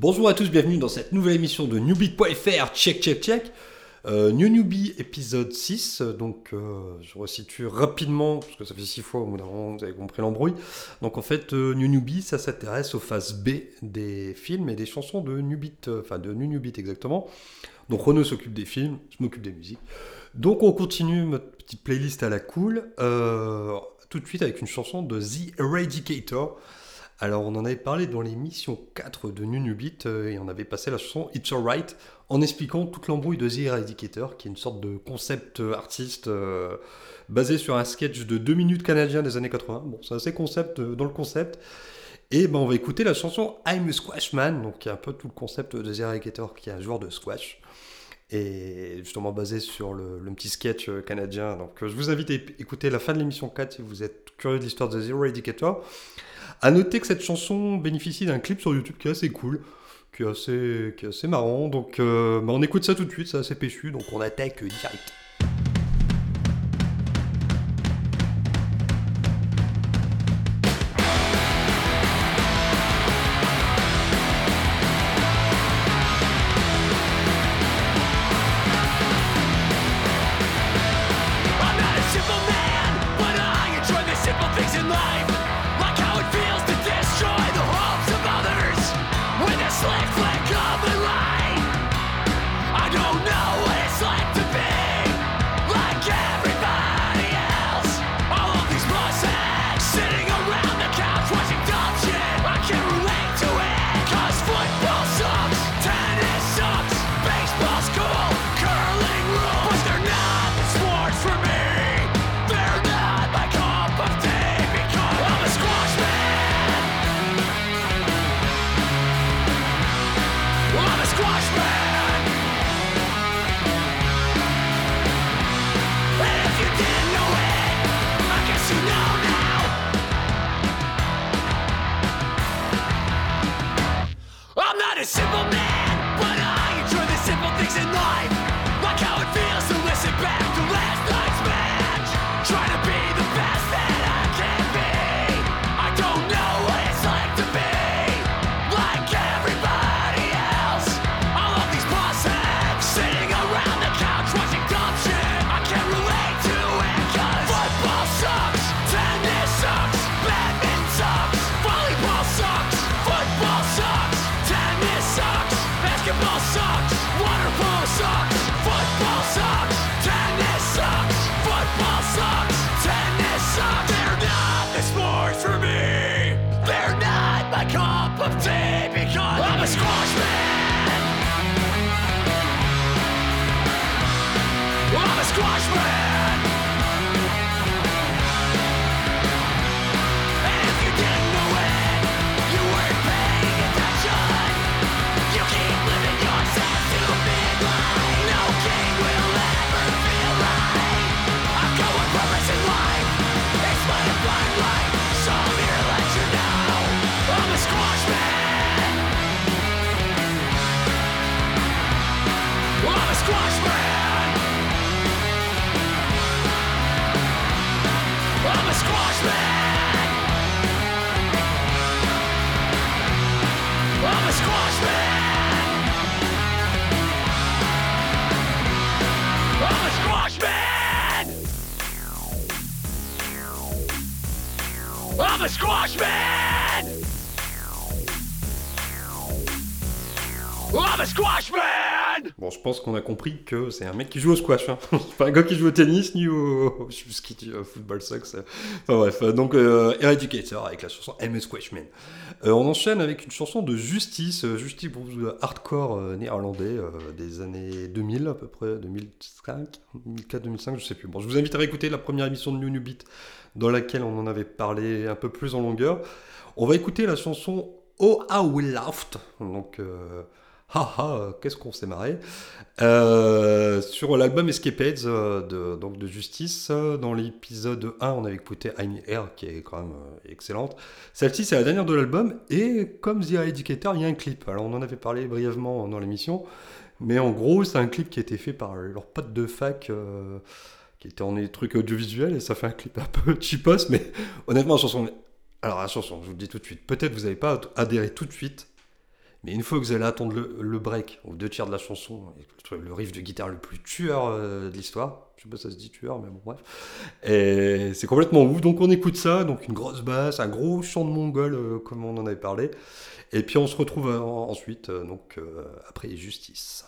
Bonjour à tous, bienvenue dans cette nouvelle émission de newbeat.fr, check check check. Euh, New Newbie épisode 6, donc euh, je resitue rapidement, parce que ça fait 6 fois au bout vous avez compris l'embrouille. Donc en fait, euh, New Newbie, ça s'intéresse aux phases B des films et des chansons de New Beat, euh, enfin de New Newbie exactement. Donc Renaud s'occupe des films, je m'occupe des musiques. Donc on continue notre petite playlist à la cool, euh, tout de suite avec une chanson de The Eradicator. Alors on en avait parlé dans l'émission 4 de Beat euh, et on avait passé la chanson It's Alright en expliquant toute l'embrouille de The Eradicator qui est une sorte de concept euh, artiste euh, basé sur un sketch de 2 minutes canadien des années 80. Bon, c'est assez concept dans le concept. Et ben on va écouter la chanson I'm a Squashman, donc qui est un peu tout le concept de The Eradicator qui est un joueur de squash. Et justement basé sur le, petit sketch canadien. Donc je vous invite à écouter la fin de l'émission 4 si vous êtes curieux de l'histoire de The Eradicator. À noter que cette chanson bénéficie d'un clip sur YouTube qui est assez cool, qui est assez, qui est assez marrant. Donc euh, bah, on écoute ça tout de suite, c'est assez péchu, donc on attaque direct. My cup of tea because I'm a squash man. I'm a squash I'm a squash man. Bon, je pense qu'on a compris que c'est un mec qui joue au squash. Hein. C'est pas un gars qui joue au tennis ni au. Je sais plus dit, au football sucks. Enfin bref, euh, donc euh, Eradicator avec la chanson I'm a Squashman. Euh, on enchaîne avec une chanson de Justice, euh, Justice groupe hardcore euh, néerlandais euh, des années 2000 à peu près, 2005, 2004, 2005, je sais plus. Bon, je vous invite à réécouter la première émission de New New Beat dans laquelle on en avait parlé un peu plus en longueur. On va écouter la chanson Oh How We Laughed, donc euh, haha, qu'est-ce qu'on s'est marré, euh, sur l'album Escapades euh, de, donc de Justice. euh, Dans l'épisode 1, on avait écouté I'm Air, qui est quand même excellente. Celle-ci, c'est la dernière de l'album, et comme The Educator, il y a un clip. Alors, on en avait parlé brièvement dans l'émission, mais en gros, c'est un clip qui a été fait par leurs potes de fac. qui était en des trucs et ça fait un clip un peu cheapos mais honnêtement la chanson alors la chanson je vous le dis tout de suite peut-être vous n'avez pas adhéré tout de suite Mais une fois que vous allez attendre le, break, aux deux tiers de la chanson, le, riff de guitare le plus tueur euh, de l'histoire, je sais pas si ça se dit tueur, mais bon, bref. C'est complètement ouf. Donc on écoute ça, donc une grosse basse, un gros chant de mongol, euh, comme on en avait parlé. Et puis on se retrouve euh, ensuite, donc après Justice.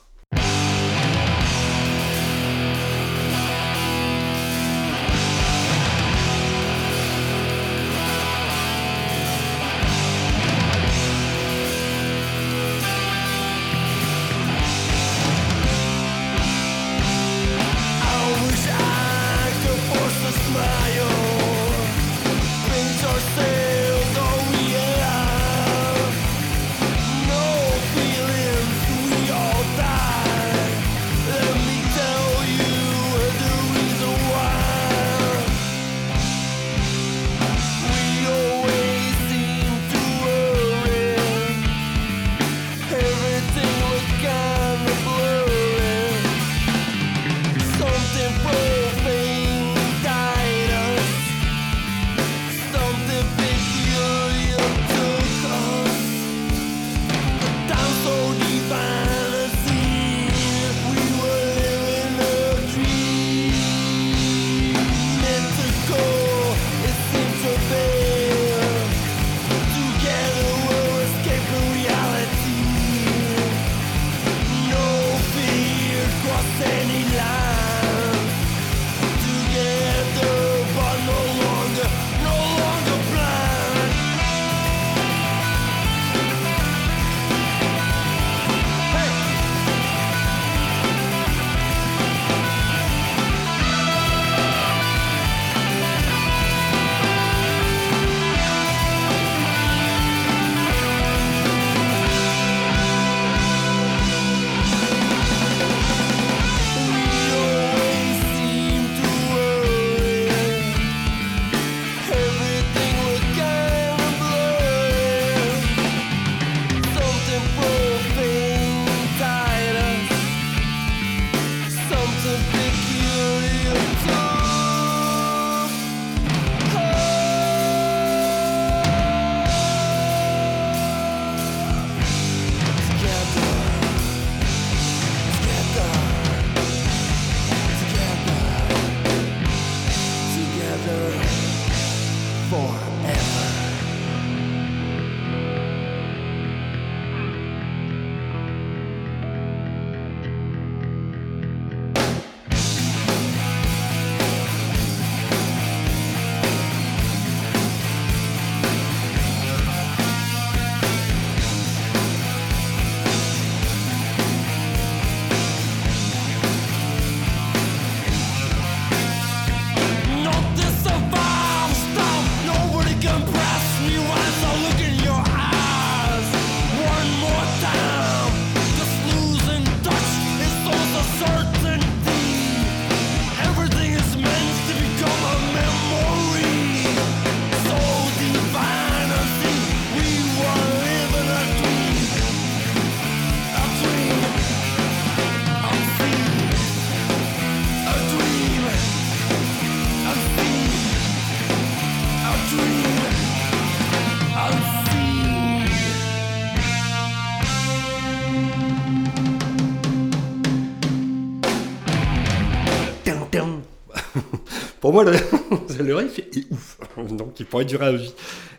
Pour moi, le, le riff est ouf. Donc, il pourrait durer à vie.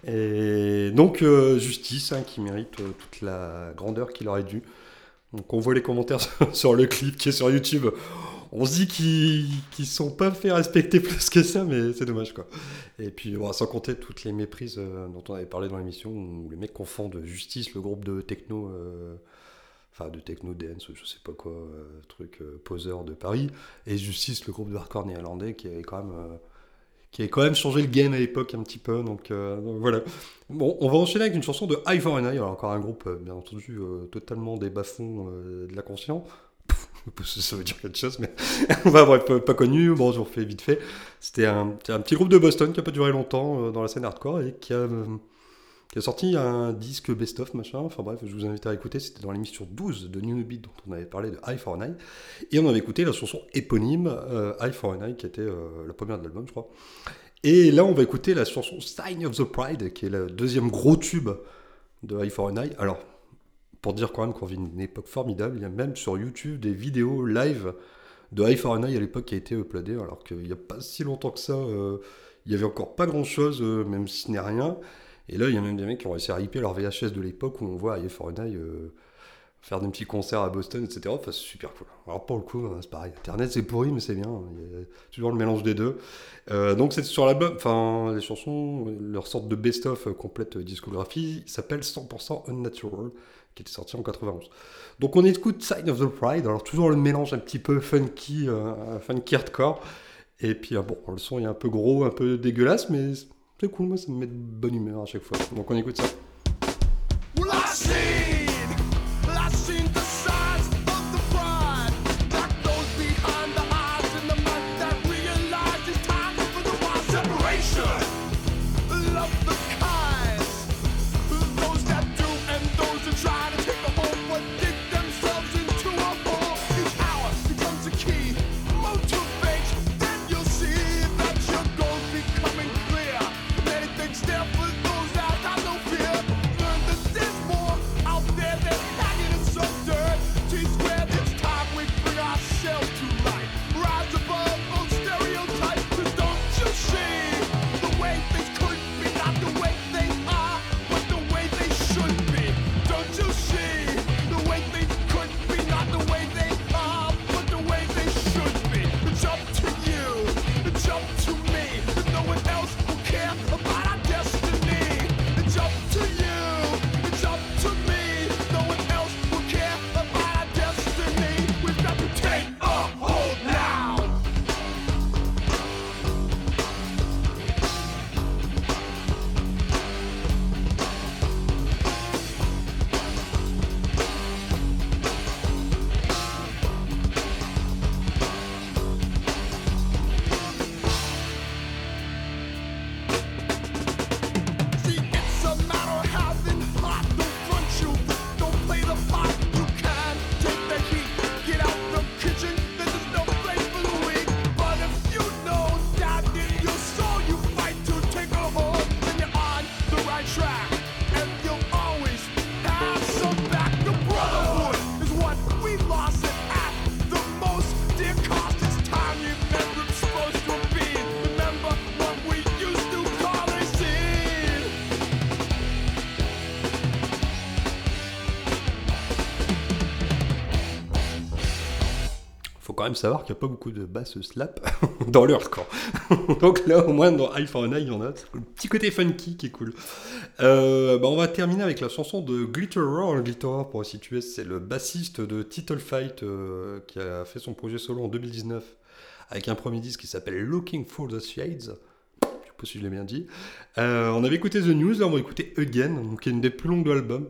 Et donc, euh, Justice, hein, qui mérite euh, toute la grandeur qu'il aurait dû. Donc, on voit les commentaires sur, le clip qui est sur YouTube. On se dit qu'ils ne sont pas fait respecter plus que ça, mais c'est dommage, quoi. Et puis, sans compter toutes les méprises euh, dont on avait parlé dans l'émission, où les mecs confondent Justice, le groupe de techno... enfin de techno dance, je sais pas quoi, euh, truc euh, poseur de Paris, et Justice, le groupe de hardcore néerlandais qui avait quand même, euh, qui avait quand même changé le game à l'époque un petit peu, donc, voilà. Bon, on va enchaîner avec une chanson de Eye for an Eye, alors encore un groupe, bien entendu, totalement des bas-fonds de la conscience. Ça veut dire quelque chose, mais bah, bref, pas- connu. Bon, je vous refais vite fait. C'était un, un petit groupe de Boston qui a pas duré longtemps dans la scène hardcore et qui a, qui a sorti un disque best-of, machin. Enfin bref, je vous invite à écouter. C'était dans l'émission 12 de New Beat dont on avait parlé de Eye for an Eye. Et on avait écouté la chanson éponyme euh, Eye for an Eye qui était euh, la première de l'album, je crois. Et là, on va écouter la chanson Sign of the Pride qui est le deuxième gros tube de Eye for an Eye. Alors, pour dire quand même qu'on vit une époque formidable. Il y a même sur YouTube des vidéos live de High for an Eye à l'époque qui a été uploadé, alors qu'il n'y a pas si longtemps que ça, euh, il y avait encore pas grand chose, euh, même si ce n'est rien. Et là, il y a même des mecs qui ont réussi à ripper leur VHS de l'époque où on voit High for euh, faire des petits concerts à Boston, etc. Enfin, c'est super cool. Alors, pour le coup, hein, c'est pareil. Internet, c'est pourri, mais c'est bien. Il y a toujours le mélange des deux. Euh, donc, c'est sur l'album, enfin, les chansons, leur sorte de best-of complète discographie s'appelle 100% Unnatural, qui était sorti en 91. Donc, on écoute Sign of the Pride. Alors, toujours le mélange un petit peu funky, euh, funky hardcore. Et puis, euh, bon, le son est un peu gros, un peu dégueulasse, mais c'est cool. Moi, ça me met de bonne humeur à chaque fois. Donc, on écoute ça. Savoir qu'il n'y a pas beaucoup de basses slap dans le hardcore. Donc là, au moins, dans High for an Eye, il y en a. Le petit côté funky qui est cool. Euh, bah, on va terminer avec la chanson de Glitterer. Glitterer, pour situer, c'est le bassiste de Title Fight euh, qui a fait son projet solo en 2019 avec un premier disque qui s'appelle Looking for the Shades. Pas si je l'ai bien dit. Euh, on avait écouté The News, là on va écouter Again, qui est une des plus longues de l'album.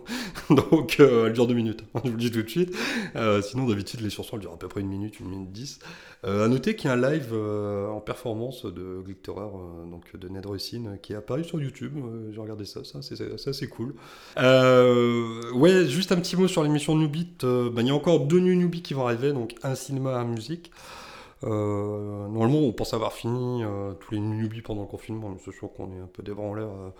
donc euh, elle dure deux minutes, je vous le dis tout de suite. Euh, sinon d'habitude les chansons elles durent à peu près une minute, une minute dix. À noter qu'il y a un live en performance de Glitterer, donc de Ned Russin, qui est apparu sur YouTube. J'ai regardé ça, ça c'est cool. Ouais, juste un petit mot sur l'émission New Beat. Bah, il y a encore deux New Newbies qui vont arriver, donc un cinéma, un musique. Euh, normalement, on pense avoir fini euh, tous les newbies pendant le confinement, mais c'est sûr qu'on est un peu devant l'air. euh,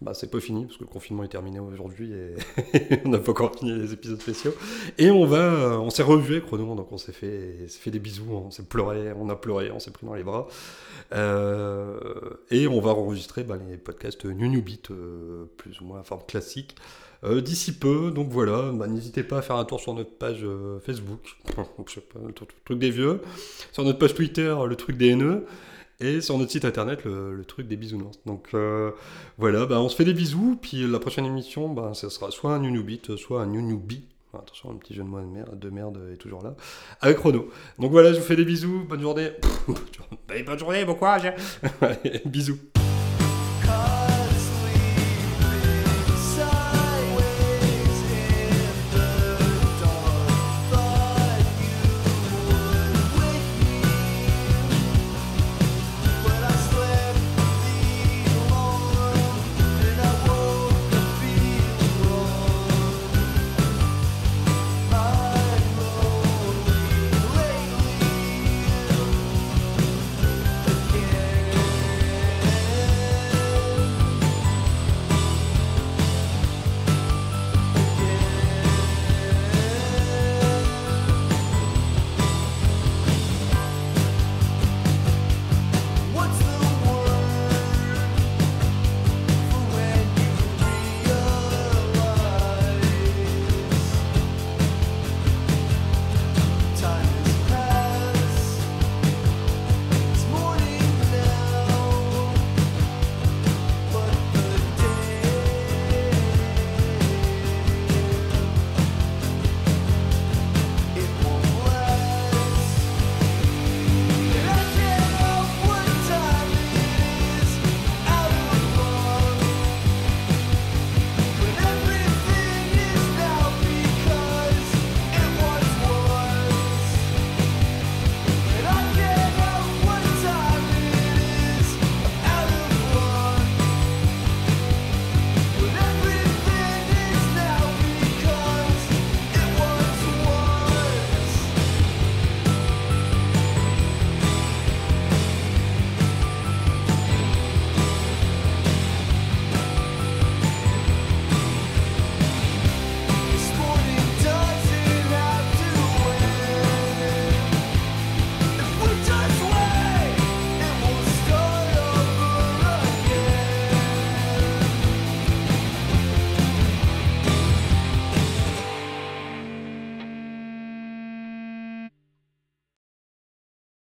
bah, c'est pas fini parce que le confinement est terminé aujourd'hui et on n'a pas encore fini les épisodes spéciaux. Et on va, euh, on s'est revu avec donc on s'est fait, fait des bisous, on s'est pleuré, on a pleuré, on s'est pris dans les bras. Et on va enregistrer bah, les podcasts New New Beat, plus ou moins en forme classique. Euh, D'ici peu, donc voilà, bah, n'hésitez pas à faire un tour sur notre page euh, Facebook, pas, le truc des vieux, sur notre page Twitter, le truc des haineux, et sur notre site internet, le, truc des bisounours. Donc euh, voilà, bah, on se fait des bisous, puis la prochaine émission, bah, ça sera soit un New New Beat, soit un New New Bee. Attention, un petit jeu de de merde, de merde est toujours là, avec Renaud. Donc voilà, je vous fais des bisous, bonne journée. bonne journée, bon courage. Bisous.